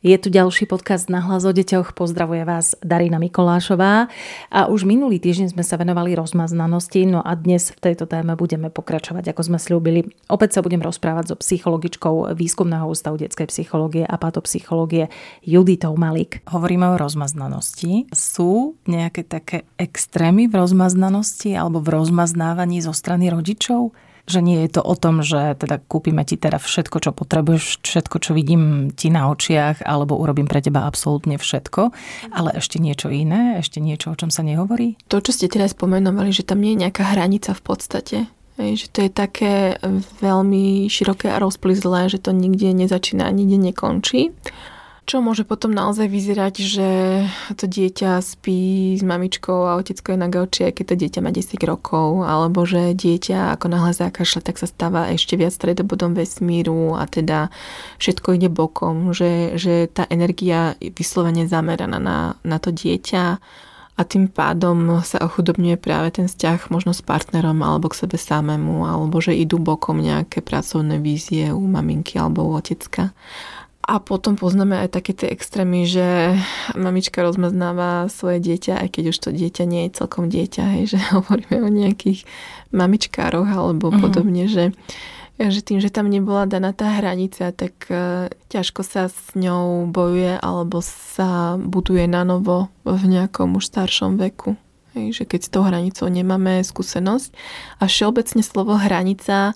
Je tu ďalší podcast na hlas o deťoch. Pozdravuje vás Darina Mikolášová. A už minulý týždeň sme sa venovali rozmaznanosti, no a dnes v tejto téme budeme pokračovať, ako sme slúbili. Opäť sa budem rozprávať so psychologičkou Výskumného ústavu detskej psychológie a patopsychológie Juditou Malik. Hovoríme o rozmaznanosti. Sú nejaké také extrémy v rozmaznanosti alebo v rozmaznávaní zo strany rodičov? Že nie je to o tom, že teda kúpime ti teda všetko, čo potrebuješ, všetko, čo vidím ti na očiach, alebo urobím pre teba absolútne všetko, ale ešte niečo iné, ešte niečo, o čom sa nehovorí? To, čo ste teraz spomenovali, že tam nie je nejaká hranica v podstate. Že to je také veľmi široké a rozplizlé, že to nikde nezačína nikde nekončí čo môže potom naozaj vyzerať, že to dieťa spí s mamičkou a otecko je na gauči, keď to dieťa má 10 rokov, alebo že dieťa ako náhle zakašle, tak sa stáva ešte viac stredobodom vesmíru a teda všetko ide bokom, že, že tá energia je vyslovene zameraná na, na to dieťa a tým pádom sa ochudobňuje práve ten vzťah možno s partnerom alebo k sebe samému, alebo že idú bokom nejaké pracovné vízie u maminky alebo u otecka. A potom poznáme aj také tie extrémy, že mamička rozmaznáva svoje dieťa, aj keď už to dieťa nie je celkom dieťa, hej, že hovoríme o nejakých mamičkároch alebo uh-huh. podobne, že, že tým, že tam nebola daná tá hranica, tak uh, ťažko sa s ňou bojuje alebo sa buduje na novo v nejakom už staršom veku. Hej, že keď s tou hranicou nemáme skúsenosť. A všeobecne slovo hranica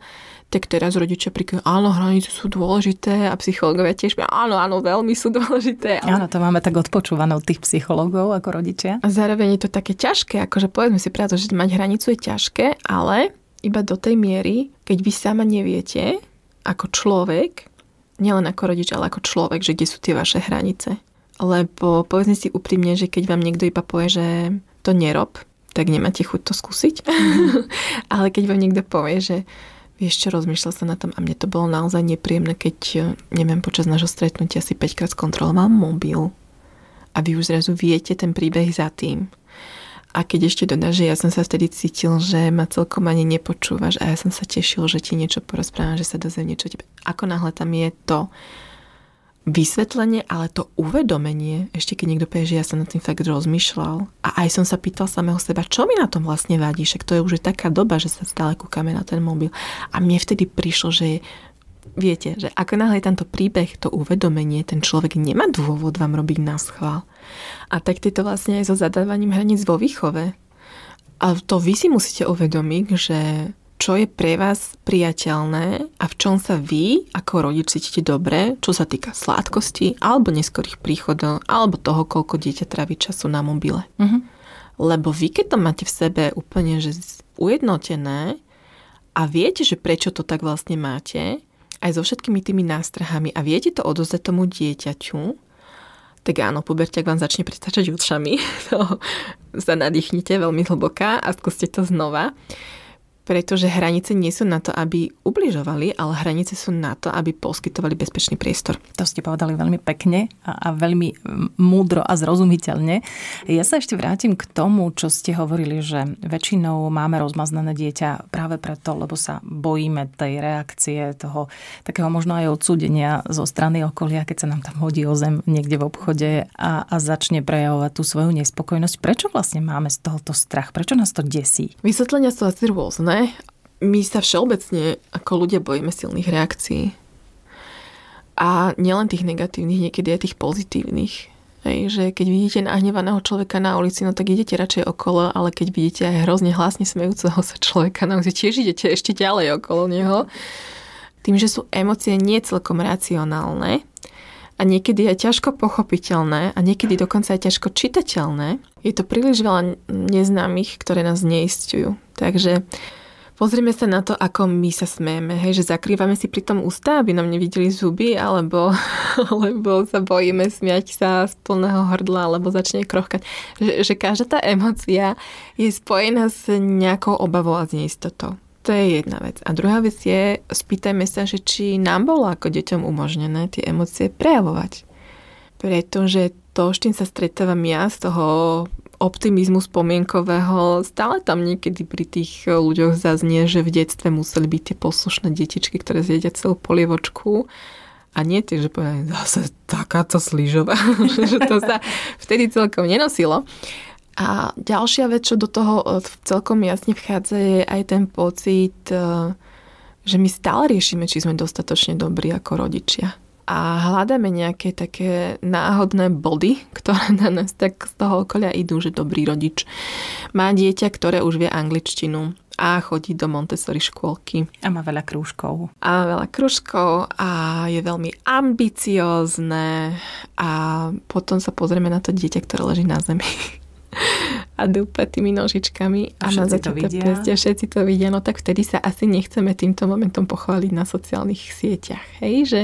tak teraz rodičia prikajú, áno, hranice sú dôležité a psychológovia tiež, áno, áno, veľmi sú dôležité. Ale... Áno, to máme tak odpočúvané od tých psychológov ako rodičia. A zároveň je to také ťažké, akože povedzme si pravdu, že mať hranicu je ťažké, ale iba do tej miery, keď vy sama neviete, ako človek, nielen ako rodič, ale ako človek, že kde sú tie vaše hranice. Lebo povedzme si úprimne, že keď vám niekto iba povie, že to nerob, tak nemáte chuť to skúsiť. ale keď vám niekto povie, že Čo, rozmýšľal sa na tom a mne to bolo naozaj nepríjemné, keď, e, neviem, počas nášho stretnutia si 5 krát skontroloval mobil a vy už zrazu viete ten príbeh za tým. A keď ešte dodá, že ja som sa vtedy cítil, že ma celkom ani nepočúvaš a ja som sa tešil, že ti niečo porozprávam, že sa dozviem niečo tebe. Ako náhle tam je to, vysvetlenie, ale to uvedomenie, ešte keď niekto povie, že ja som na tým fakt rozmýšľal a aj som sa pýtal samého seba, čo mi na tom vlastne vadí, však to je už taká doba, že sa stále kúkame na ten mobil. A mne vtedy prišlo, že viete, že ako náhle je tento príbeh, to uvedomenie, ten človek nemá dôvod vám robiť na schvál. A tak to vlastne aj so zadávaním hraníc vo výchove. A to vy si musíte uvedomiť, že čo je pre vás priateľné a v čom sa vy ako rodič cítite dobre, čo sa týka sládkosti alebo neskorých príchodov alebo toho, koľko dieťa trávi času na mobile. Uh-huh. Lebo vy, keď to máte v sebe úplne že ujednotené a viete, že prečo to tak vlastne máte, aj so všetkými tými nástrahami a viete to odozdať tomu dieťaťu, tak áno, puberťak vám začne pritačať ušami. To sa nadýchnite veľmi hlboká a skúste to znova pretože hranice nie sú na to, aby ubližovali, ale hranice sú na to, aby poskytovali bezpečný priestor. To ste povedali veľmi pekne a, a veľmi múdro a zrozumiteľne. Ja sa ešte vrátim k tomu, čo ste hovorili, že väčšinou máme rozmaznané dieťa práve preto, lebo sa bojíme tej reakcie, toho takého možno aj odsúdenia zo strany okolia, keď sa nám tam hodí o zem niekde v obchode a, a začne prejavovať tú svoju nespokojnosť. Prečo vlastne máme z tohoto strach? Prečo nás to desí? Vysvetlenia sú asi rôzne sme, my sa všeobecne ako ľudia bojíme silných reakcií. A nielen tých negatívnych, niekedy aj tých pozitívnych. Hej, že keď vidíte nahnevaného človeka na ulici, no tak idete radšej okolo, ale keď vidíte aj hrozne hlasne smejúceho sa človeka na ulici, tiež idete ešte ďalej okolo neho. Tým, že sú emócie nie celkom racionálne a niekedy aj ťažko pochopiteľné a niekedy dokonca aj ťažko čitateľné, je to príliš veľa neznámych, ktoré nás neistujú. Takže Pozrieme sa na to, ako my sa smejeme, hej, že zakrývame si pri tom ústa, aby nám nevideli zuby, alebo, alebo sa bojíme smiať sa z plného hrdla, alebo začne krochkať. Že, že každá tá emócia je spojená s nejakou obavou a s neistotou. To je jedna vec. A druhá vec je, spýtajme sa, že či nám bolo ako deťom umožnené tie emócie prejavovať. Pretože to, s čím sa stretávam ja z toho optimizmu spomienkového stále tam niekedy pri tých ľuďoch zaznie, že v detstve museli byť tie poslušné detičky, ktoré zjedia celú polievočku a nie tie, že povedali, zase takáto slížová, že to sa vtedy celkom nenosilo. A ďalšia vec, čo do toho e, celkom jasne vchádza, je aj ten pocit, e, že my stále riešime, či sme dostatočne dobrí ako rodičia. A hľadáme nejaké také náhodné body, ktoré na nás tak z toho okolia idú, že dobrý rodič má dieťa, ktoré už vie angličtinu, a chodí do Montessori škôlky. A má veľa krúžkov. A má veľa krúžkov a je veľmi ambiciózne a potom sa pozrieme na to dieťa, ktoré leží na zemi a dúpa tými nožičkami a, a všetci to vidia. a všetci to vidia, no tak vtedy sa asi nechceme týmto momentom pochváliť na sociálnych sieťach. Hej, že,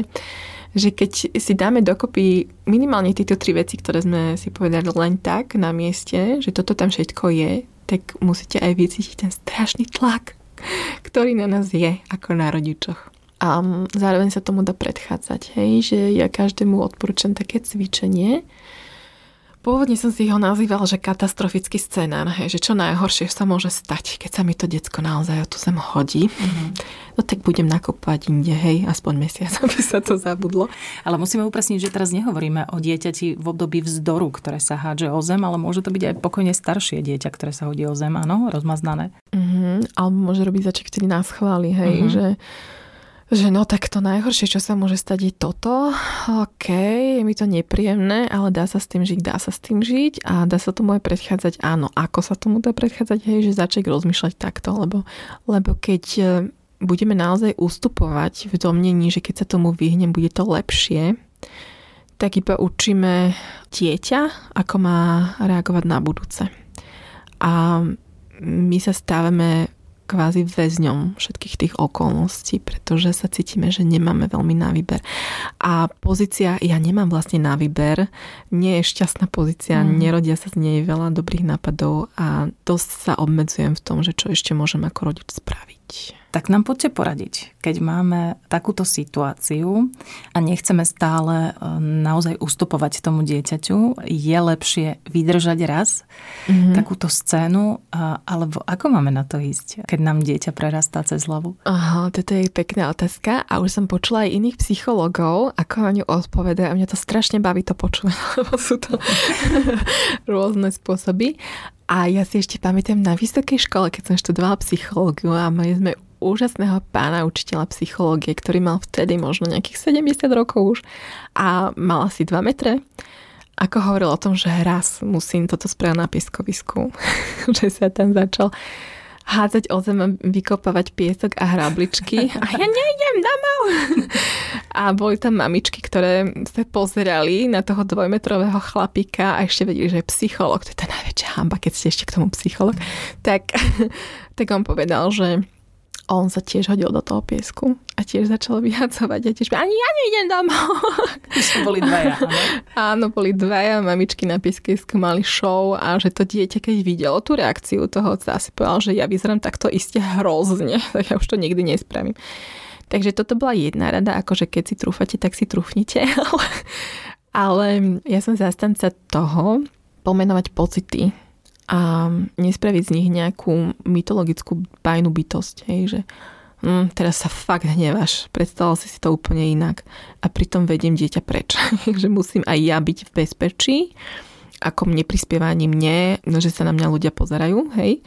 že keď si dáme dokopy minimálne tieto tri veci, ktoré sme si povedali len tak na mieste, že toto tam všetko je, tak musíte aj vycítiť ten strašný tlak, ktorý na nás je ako na rodičoch. A zároveň sa tomu dá predchádzať, hej, že ja každému odporúčam také cvičenie, Pôvodne som si ho nazýval, že katastrofický scenár, hej, že čo najhoršie sa môže stať, keď sa mi to decko naozaj o tú zem hodí. Mm-hmm. No tak budem nakopať inde, hej, aspoň mesiac, aby sa to zabudlo. Ale musíme upresniť, že teraz nehovoríme o dieťati v období vzdoru, ktoré sa hádže o zem, ale môže to byť aj pokojne staršie dieťa, ktoré sa hodí o zem, áno, rozmaznané. Mm-hmm. Alebo môže robiť začek, ktorý nás chváli, hej, mm-hmm. že že no tak to najhoršie, čo sa môže stať je toto. OK, je mi to nepríjemné, ale dá sa s tým žiť, dá sa s tým žiť a dá sa tomu aj predchádzať. Áno, ako sa tomu dá predchádzať, hej, že začať rozmýšľať takto, lebo, lebo keď e, budeme naozaj ustupovať v domnení, že keď sa tomu vyhnem, bude to lepšie, tak iba učíme dieťa, ako má reagovať na budúce. A my sa stávame kvázi väzňom všetkých tých okolností, pretože sa cítime, že nemáme veľmi na výber. A pozícia, ja nemám vlastne na výber, nie je šťastná pozícia, mm. nerodia sa z nej veľa dobrých nápadov a dosť sa obmedzujem v tom, že čo ešte môžem ako rodič spraviť. Tak nám poďte poradiť, keď máme takúto situáciu a nechceme stále e, naozaj ustupovať tomu dieťaťu, je lepšie vydržať raz mm-hmm. takúto scénu, alebo ako máme na to ísť, keď nám dieťa prerastá cez hlavu? Aha, toto je pekná otázka a už som počula aj iných psychologov, ako na ňu odpovedajú a mňa to strašne baví to počúvať, lebo sú to rôzne spôsoby. A ja si ešte pamätám na vysokej škole, keď som študovala psychológiu a mali sme úžasného pána učiteľa psychológie, ktorý mal vtedy možno nejakých 70 rokov už a mal asi 2 metre. Ako hovoril o tom, že raz musím toto spraviť na pieskovisku, že sa tam začal hádzať o zem, vykopávať piesok a hrabličky a ja nejdem domov. A boli tam mamičky, ktoré sa pozerali na toho dvojmetrového chlapíka a ešte vedeli, že je psycholog. To je tá najväčšia hamba, keď ste ešte k tomu psycholog. Tak, tak on povedal, že a on sa tiež hodil do toho piesku a tiež začal vyhacovať a tiež ani ja nejdem domov. boli dvaja, áno? Áno, boli dvaja, mamičky na pieskisku mali show a že to dieťa, keď videlo tú reakciu toho otca, si povedal, že ja vyzerám takto iste hrozne, tak ja už to nikdy nespravím. Takže toto bola jedna rada, akože keď si trúfate, tak si trúfnite, ale, ale ja som zastanca toho pomenovať pocity a nespraviť z nich nejakú mytologickú bajnú bytosť, hej, že hm, teraz sa fakt hnevaš, predstavoval si si to úplne inak a pritom vediem dieťa preč, že musím aj ja byť v bezpečí, ako mne prispieva ani mne, no, že sa na mňa ľudia pozerajú, hej.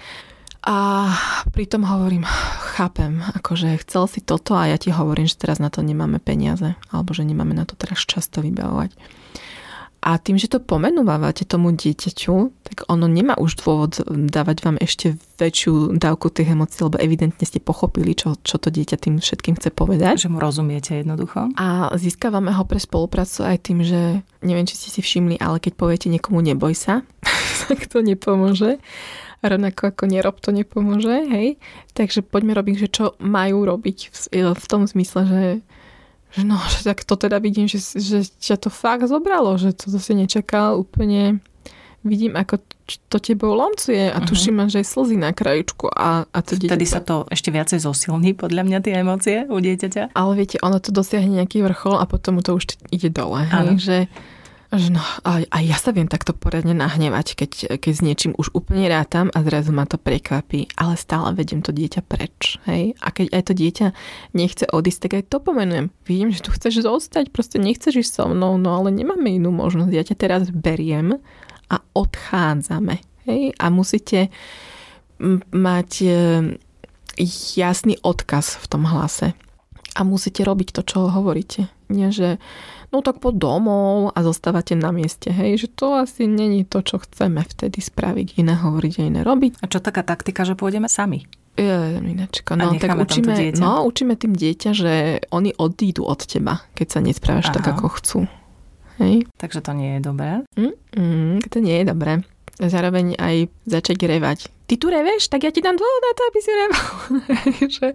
A pritom hovorím, chápem, akože chcel si toto a ja ti hovorím, že teraz na to nemáme peniaze, alebo že nemáme na to teraz často vybavovať. A tým, že to pomenúvate tomu dieťaťu, tak ono nemá už dôvod dávať vám ešte väčšiu dávku tých emócií, lebo evidentne ste pochopili, čo, čo to dieťa tým všetkým chce povedať. Že mu rozumiete jednoducho. A získavame ho pre spoluprácu aj tým, že neviem, či ste si všimli, ale keď poviete niekomu neboj sa, tak to nepomôže. Rovnako ako nerob to nepomôže, hej. Takže poďme robiť, že čo majú robiť v, v tom zmysle, že že no, že tak to teda vidím, že, že ťa to fakt zobralo, že to si nečakal úplne vidím, ako to tebou lomcuje a uh-huh. tuším, že aj slzy na krajičku. A, a to Vtedy sa to ešte viacej zosilní, podľa mňa, tie emócie u dieťaťa. Ale viete, ono to dosiahne nejaký vrchol a potom mu to už ide dole. Hej? Že no, a, ja sa viem takto poriadne nahnevať, keď, keď s niečím už úplne rátam a zrazu ma to prekvapí, ale stále vedem to dieťa preč. Hej? A keď aj to dieťa nechce odísť, tak aj to pomenujem. Vidím, že tu chceš zostať, proste nechceš ísť so mnou, no ale nemáme inú možnosť. Ja ťa teraz beriem a odchádzame. Hej? A musíte mať e, jasný odkaz v tom hlase. A musíte robiť to, čo hovoríte. Nie, že no tak po domov a zostávate na mieste, hej, že to asi není to, čo chceme vtedy spraviť, iné hovoriť a iné robiť. A čo taká taktika, že pôjdeme sami? Je, minačka, no tak učíme, no, učíme tým dieťa, že oni odídu od teba, keď sa nesprávaš Aha. tak, ako chcú. Hej? Takže to nie je dobré? Mm, mm, to nie je dobré zároveň aj začať revať. Ty tu reveš, tak ja ti dám dôvod na to, aby si reval. že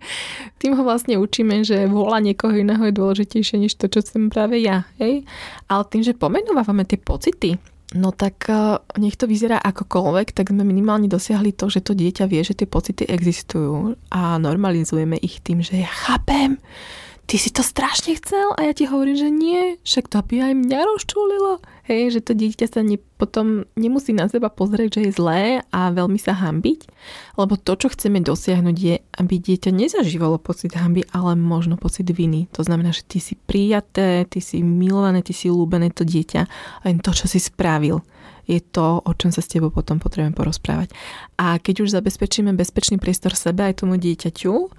tým ho vlastne učíme, že vôľa niekoho iného je dôležitejšie než to, čo som práve ja. Hej? Ale tým, že pomenúvame tie pocity, no tak uh, nech to vyzerá akokoľvek, tak sme minimálne dosiahli to, že to dieťa vie, že tie pocity existujú a normalizujeme ich tým, že ja chápem, ty si to strašne chcel a ja ti hovorím, že nie, však to by aj mňa rozčulilo. Hej, že to dieťa sa ne, potom nemusí na seba pozrieť, že je zlé a veľmi sa hambiť, lebo to, čo chceme dosiahnuť je, aby dieťa nezažívalo pocit hamby, ale možno pocit viny. To znamená, že ty si prijaté, ty si milované, ty si ľúbené to dieťa a len to, čo si spravil je to, o čom sa s tebou potom potrebujem porozprávať. A keď už zabezpečíme bezpečný priestor sebe aj tomu dieťaťu,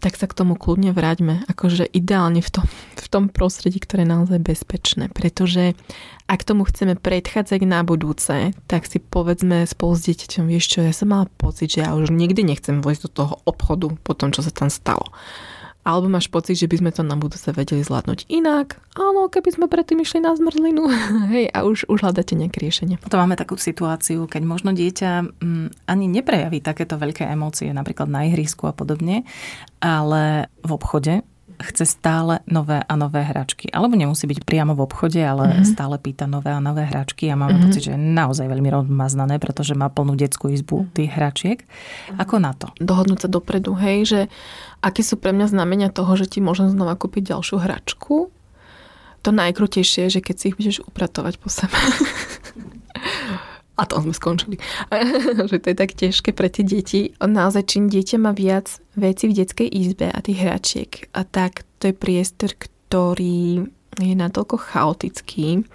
tak sa k tomu kľudne vráťme. Akože ideálne v tom, v tom prostredí, ktoré je naozaj bezpečné. Pretože ak tomu chceme predchádzať na budúce, tak si povedzme spolu s dieťaťom, vieš čo, ja som mala pocit, že ja už nikdy nechcem vojsť do toho obchodu po tom, čo sa tam stalo. Alebo máš pocit, že by sme to na budúce vedeli zvládnuť inak? Áno, keby sme predtým išli na zmrzlinu. Hej, a už, už hľadáte nejaké riešenie. Potom máme takú situáciu, keď možno dieťa m, mm, ani neprejaví takéto veľké emócie, napríklad na ihrisku a podobne, ale v obchode chce stále nové a nové hračky. Alebo nemusí byť priamo v obchode, ale mm-hmm. stále pýta nové a nové hračky a máme mm-hmm. pocit, že je naozaj veľmi rozmaznané, pretože má plnú detskú izbu tých hračiek. Ako na to? Dohodnúť sa dopredu, hej, že aké sú pre mňa znamenia toho, že ti môžem znova kúpiť ďalšiu hračku. To najkrutejšie je, že keď si ich budeš upratovať po sebe. A to sme skončili. že to je tak ťažké pre tie deti. Naozaj, čím dieťa má viac veci v detskej izbe a tých hračiek, a tak to je priestor, ktorý je natoľko chaotický,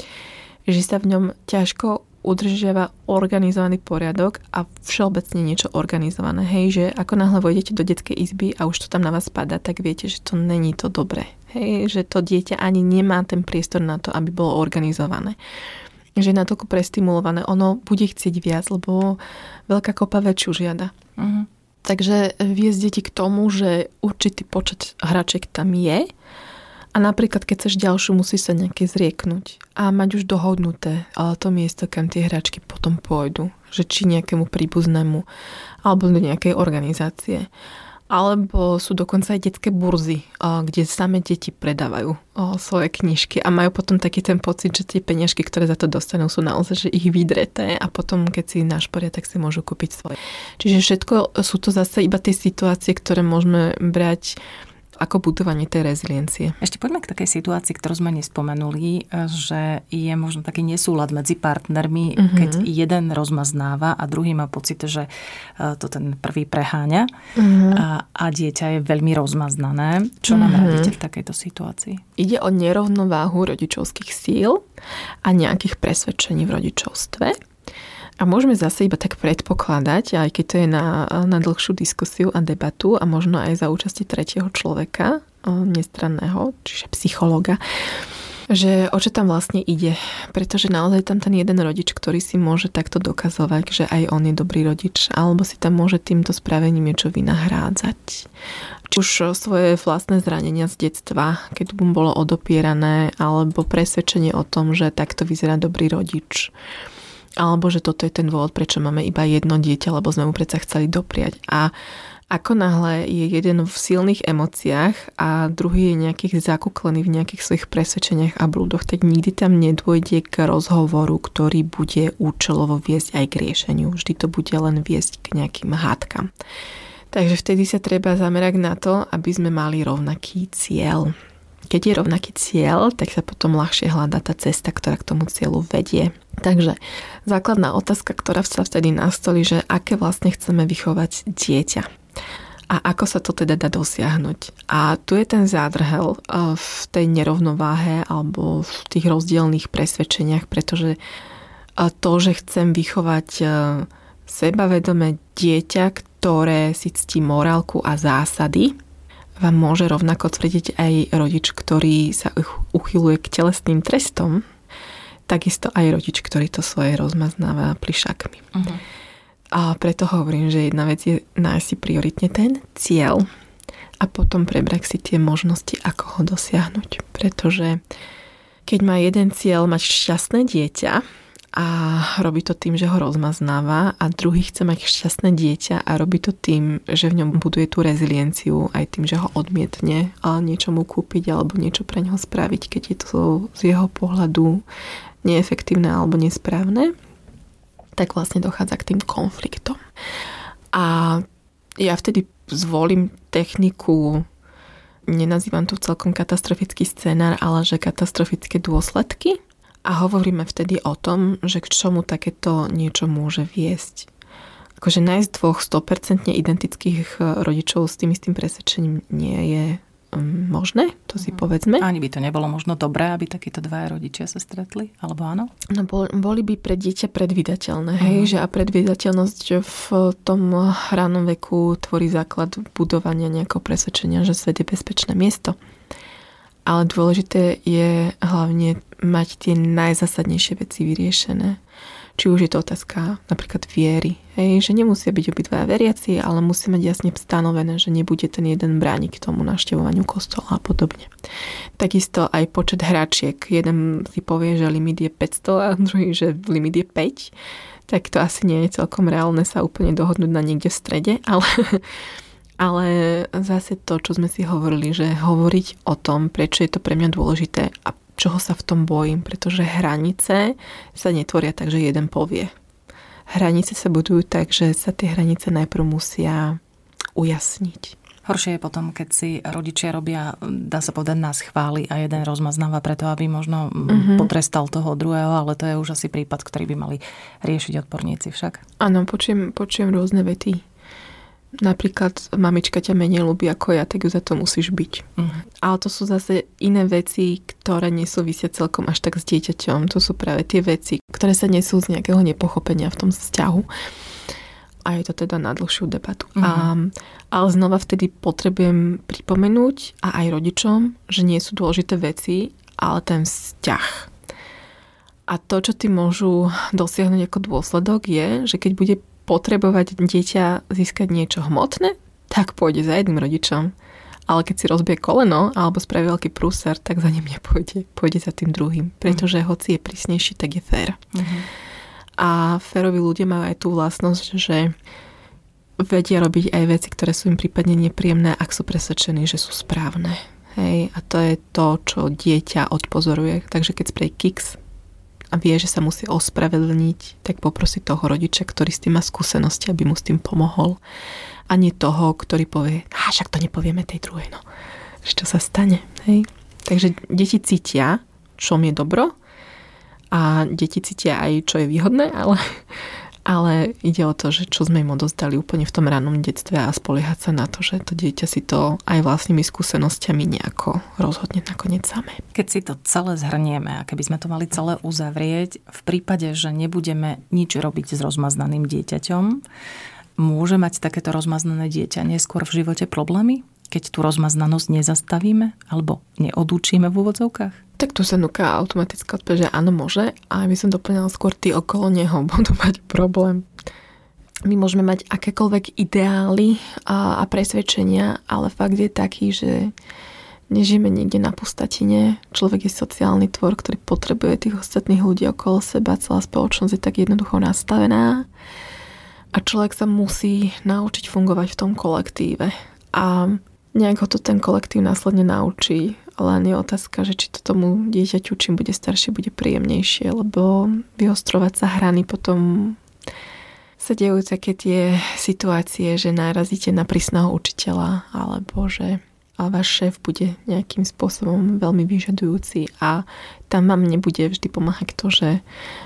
že sa v ňom ťažko udržiava organizovaný poriadok a všeobecne niečo organizované. Hej, že ako náhle vojdete do detskej izby a už to tam na vás spada, tak viete, že to není to dobré. Hej, že to dieťa ani nemá ten priestor na to, aby bolo organizované že je natoľko prestimulované, ono bude chcieť viac, lebo veľká kopa väčšiu žiada. Uh-huh. Takže viesť deti k tomu, že určitý počet hračiek tam je a napríklad, keď chceš ďalšiu, musí sa nejaké zrieknúť a mať už dohodnuté ale to miesto, kam tie hračky potom pôjdu. Že či nejakému príbuznému alebo do nejakej organizácie. Alebo sú dokonca aj detské burzy, kde same deti predávajú svoje knižky a majú potom taký ten pocit, že tie peniažky, ktoré za to dostanú, sú naozaj že ich vydreté a potom, keď si našporia, tak si môžu kúpiť svoje. Čiže všetko sú to zase iba tie situácie, ktoré môžeme brať ako budovanie tej reziliencie. Ešte poďme k takej situácii, ktorú sme nespomenuli, že je možno taký nesúlad medzi partnermi, uh-huh. keď jeden rozmaznáva a druhý má pocit, že e, to ten prvý preháňa uh-huh. a, a dieťa je veľmi rozmaznané. Čo nám uh-huh. radíte v takejto situácii? Ide o nerovnováhu rodičovských síl a nejakých presvedčení v rodičovstve. A môžeme zase iba tak predpokladať, aj keď to je na, na dlhšiu diskusiu a debatu a možno aj za účasti tretieho človeka, nestranného, čiže psychologa, že o čo tam vlastne ide. Pretože naozaj tam ten jeden rodič, ktorý si môže takto dokazovať, že aj on je dobrý rodič, alebo si tam môže týmto spravením niečo vynahrádzať. Či už svoje vlastné zranenia z detstva, keď mu bolo odopierané, alebo presvedčenie o tom, že takto vyzerá dobrý rodič alebo že toto je ten dôvod, prečo máme iba jedno dieťa, lebo sme mu predsa chceli dopriať. A ako náhle je jeden v silných emóciách a druhý je nejakých zakuklený v nejakých svojich presvedčeniach a blúdoch, tak nikdy tam nedôjde k rozhovoru, ktorý bude účelovo viesť aj k riešeniu. Vždy to bude len viesť k nejakým hádkam. Takže vtedy sa treba zamerať na to, aby sme mali rovnaký cieľ. Keď je rovnaký cieľ, tak sa potom ľahšie hľadá tá cesta, ktorá k tomu cieľu vedie. Takže základná otázka, ktorá sa vtedy nastolí, že aké vlastne chceme vychovať dieťa. A ako sa to teda dá dosiahnuť. A tu je ten zádrhel eh, v tej nerovnováhe alebo v tých rozdielných presvedčeniach, pretože eh, to, že chcem vychovať eh, sebavedomé dieťa, ktoré si ctí morálku a zásady, vám môže rovnako tvrdiť aj rodič, ktorý sa uchyluje k telesným trestom, takisto aj rodič, ktorý to svoje rozmaznáva plišákmi. Uh-huh. A preto hovorím, že jedna vec je nájsť si prioritne ten cieľ a potom prebrať si tie možnosti, ako ho dosiahnuť. Pretože keď má jeden cieľ mať šťastné dieťa, a robí to tým, že ho rozmaznáva. A druhý chce mať šťastné dieťa a robí to tým, že v ňom buduje tú rezilienciu aj tým, že ho odmietne niečo mu kúpiť alebo niečo pre neho spraviť, keď je to z jeho pohľadu neefektívne alebo nesprávne, tak vlastne dochádza k tým konfliktom. A ja vtedy zvolím techniku nenazývam to celkom katastrofický scenár, ale že katastrofické dôsledky a hovoríme vtedy o tom, že k čomu takéto niečo môže viesť. Akože nájsť dvoch 100% identických eh, rodičov s tým istým presvedčením nie je um, možné, to si mhm. povedzme. Ani by to nebolo možno dobré, aby takíto dvaja rodičia sa stretli, alebo áno? No boli by pre dieťa predvydateľné, hej, uh-huh. že a predvydateľnosť v tom ránom veku tvorí základ budovania nejakého presvedčenia, že svet je bezpečné miesto ale dôležité je hlavne mať tie najzásadnejšie veci vyriešené. Či už je to otázka napríklad viery, hej, že nemusia byť obidvaja veriaci, ale musí mať jasne stanovené, že nebude ten jeden brániť k tomu naštevovaniu kostola a podobne. Takisto aj počet hračiek. Jeden si povie, že limit je 500 a druhý, že limit je 5. Tak to asi nie je celkom reálne sa úplne dohodnúť na niekde v strede, ale ale zase to, čo sme si hovorili, že hovoriť o tom, prečo je to pre mňa dôležité a čoho sa v tom bojím, pretože hranice sa netvoria tak, že jeden povie. Hranice sa budujú tak, že sa tie hranice najprv musia ujasniť. Horšie je potom, keď si rodičia robia, dá sa povedať, nás chváli a jeden rozmaznáva preto, aby možno mm-hmm. potrestal toho druhého, ale to je už asi prípad, ktorý by mali riešiť odborníci však. Áno, počujem, počujem rôzne vety napríklad mamička ťa menej ľubí ako ja, tak ju za to musíš byť. Uh-huh. Ale to sú zase iné veci, ktoré nesúvisia celkom až tak s dieťaťom. To sú práve tie veci, ktoré sa nesú z nejakého nepochopenia v tom vzťahu. A je to teda na dlhšiu debatu. Uh-huh. A, ale znova vtedy potrebujem pripomenúť a aj rodičom, že nie sú dôležité veci, ale ten vzťah. A to, čo ty môžu dosiahnuť ako dôsledok je, že keď bude potrebovať dieťa získať niečo hmotné, tak pôjde za jedným rodičom. Ale keď si rozbie koleno alebo spraví veľký prúser, tak za ním nepôjde. Pôjde za tým druhým. Pretože hoci je prísnejší, tak je fér. Uh-huh. A féroví ľudia majú aj tú vlastnosť, že vedia robiť aj veci, ktoré sú im prípadne nepríjemné, ak sú presvedčení, že sú správne. Hej, a to je to, čo dieťa odpozoruje. Takže keď spraví kiks, a vie, že sa musí ospravedlniť, tak poprosí toho rodiča, ktorý s tým má skúsenosti, aby mu s tým pomohol. A nie toho, ktorý povie, a však to nepovieme tej druhej, no. Čo sa stane, hej? Takže deti cítia, čo mi je dobro a deti cítia aj, čo je výhodné, ale ale ide o to, že čo sme im odozdali úplne v tom rannom detstve a spoliehať sa na to, že to dieťa si to aj vlastnými skúsenosťami nejako rozhodne nakoniec samé. Keď si to celé zhrnieme a keby sme to mali celé uzavrieť, v prípade, že nebudeme nič robiť s rozmaznaným dieťaťom, môže mať takéto rozmaznané dieťa neskôr v živote problémy? keď tú rozmaznanosť nezastavíme alebo neodúčime v úvodzovkách? Tak tu sa núka automatická odpoveď, že áno, môže. A my som doplňala skôr tí okolo neho budú mať problém. My môžeme mať akékoľvek ideály a, a presvedčenia, ale fakt je taký, že nežijeme niekde na pustatine. Človek je sociálny tvor, ktorý potrebuje tých ostatných ľudí okolo seba. Celá spoločnosť je tak jednoducho nastavená. A človek sa musí naučiť fungovať v tom kolektíve. A nejak ho to ten kolektív následne naučí len je otázka, že či to tomu dieťaťu, čím bude staršie, bude príjemnejšie, lebo vyostrovať sa hrany potom sa dejú také tie situácie, že narazíte na prísneho učiteľa, alebo že váš šéf bude nejakým spôsobom veľmi vyžadujúci a tam vám nebude vždy pomáhať to, že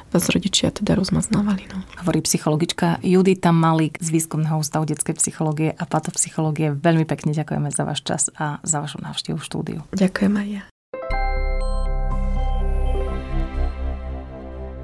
vás rodičia teda rozmaznávali. No. Hovorí psychologička Judita Malík z Výskumného ústavu detskej psychológie a patopsychológie. Veľmi pekne ďakujeme za váš čas a za vašu návštevu v štúdiu. Ďakujem aj ja.